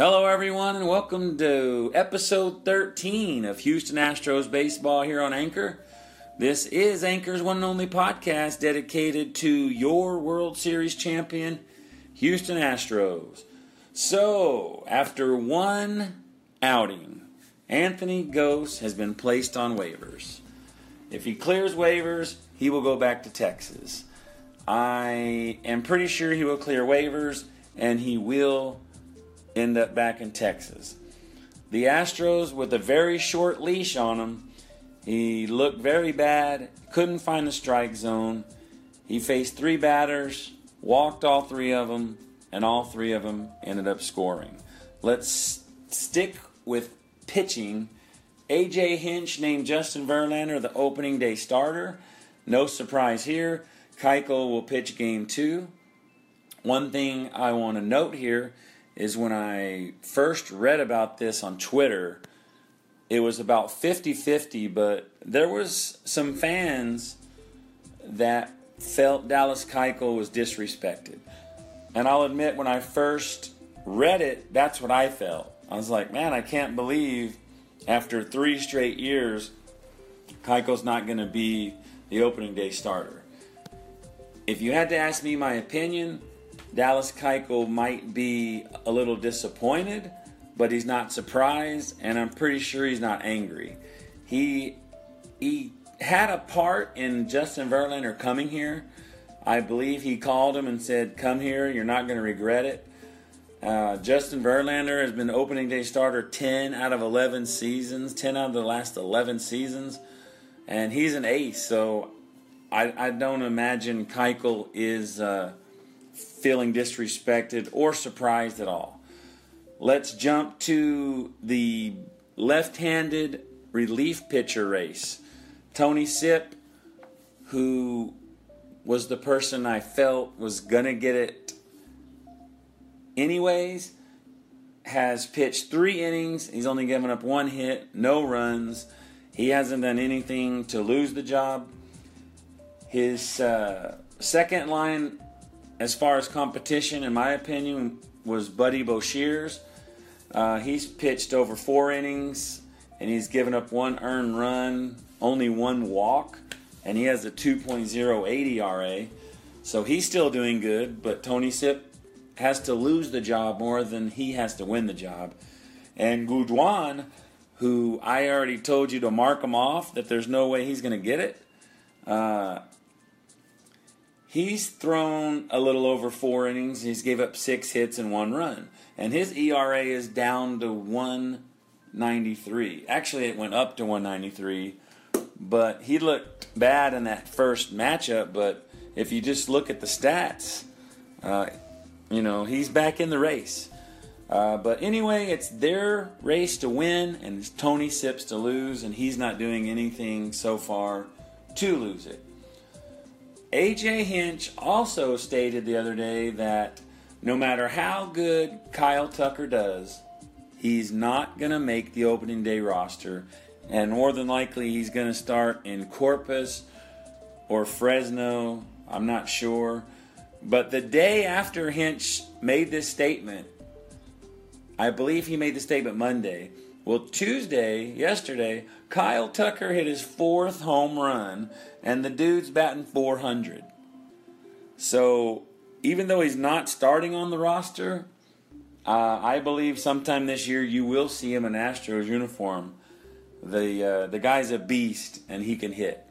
Hello, everyone, and welcome to episode 13 of Houston Astros Baseball here on Anchor. This is Anchor's one and only podcast dedicated to your World Series champion, Houston Astros. So, after one outing, Anthony Gose has been placed on waivers. If he clears waivers, he will go back to Texas. I am pretty sure he will clear waivers and he will end up back in Texas. The Astros, with a very short leash on him, he looked very bad, couldn't find the strike zone. He faced three batters, walked all three of them, and all three of them ended up scoring. Let's stick with pitching. AJ Hinch named Justin Verlander the opening day starter. No surprise here. Keuchel will pitch game two. One thing I want to note here is when I first read about this on Twitter, it was about 50 50, but there was some fans that felt Dallas Keuchel was disrespected. And I'll admit, when I first read it, that's what I felt. I was like, man, I can't believe after three straight years, Keuchel's not going to be the opening day starter. If you had to ask me my opinion, Dallas Keuchel might be a little disappointed, but he's not surprised, and I'm pretty sure he's not angry. He he had a part in Justin Verlander coming here. I believe he called him and said, "Come here, you're not going to regret it." Uh, Justin Verlander has been opening day starter 10 out of 11 seasons, 10 out of the last 11 seasons, and he's an ace. So I, I don't imagine Keuchel is. Uh, feeling disrespected or surprised at all. Let's jump to the left handed relief pitcher race. Tony Sipp, who was the person I felt was going to get it anyways, has pitched three innings. He's only given up one hit, no runs. He hasn't done anything to lose the job. His uh, second line as far as competition, in my opinion, was Buddy Boshers. Uh, he's pitched over four innings and he's given up one earned run, only one walk, and he has a 2.08 ERA. So he's still doing good, but Tony Sipp has to lose the job more than he has to win the job. And Guduan, who I already told you to mark him off, that there's no way he's going to get it. Uh, He's thrown a little over four innings. He's gave up six hits and one run, and his ERA is down to 193. Actually, it went up to 193, but he looked bad in that first matchup. But if you just look at the stats, uh, you know he's back in the race. Uh, but anyway, it's their race to win, and it's Tony Sipp's to lose, and he's not doing anything so far to lose it. AJ Hinch also stated the other day that no matter how good Kyle Tucker does, he's not going to make the opening day roster. And more than likely, he's going to start in Corpus or Fresno. I'm not sure. But the day after Hinch made this statement, I believe he made the statement Monday. Well, Tuesday, yesterday, Kyle Tucker hit his fourth home run and the dude's batting 400. So even though he's not starting on the roster, uh, I believe sometime this year you will see him in Astros uniform. The uh, the guy's a beast and he can hit.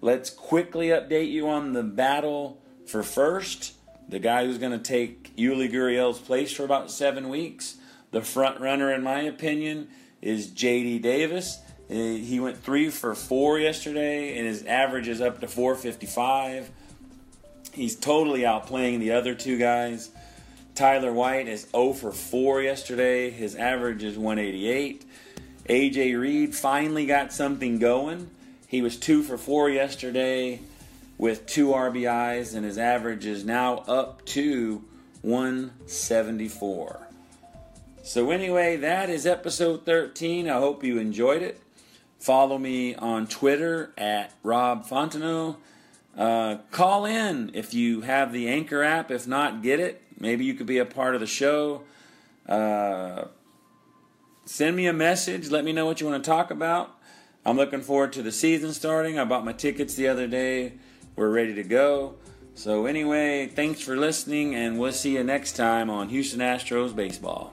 Let's quickly update you on the battle for first. The guy who's going to take Yuli Gurriel's place for about seven weeks. The front runner, in my opinion, is J.D. Davis. He went three for four yesterday, and his average is up to 455. He's totally outplaying the other two guys. Tyler White is 0 for 4 yesterday. His average is 188. AJ Reed finally got something going. He was 2 for 4 yesterday with two RBIs, and his average is now up to 174. So, anyway, that is episode 13. I hope you enjoyed it. Follow me on Twitter at Rob Fontenot. Uh, call in if you have the Anchor app. If not, get it. Maybe you could be a part of the show. Uh, send me a message. Let me know what you want to talk about. I'm looking forward to the season starting. I bought my tickets the other day. We're ready to go. So, anyway, thanks for listening, and we'll see you next time on Houston Astros Baseball.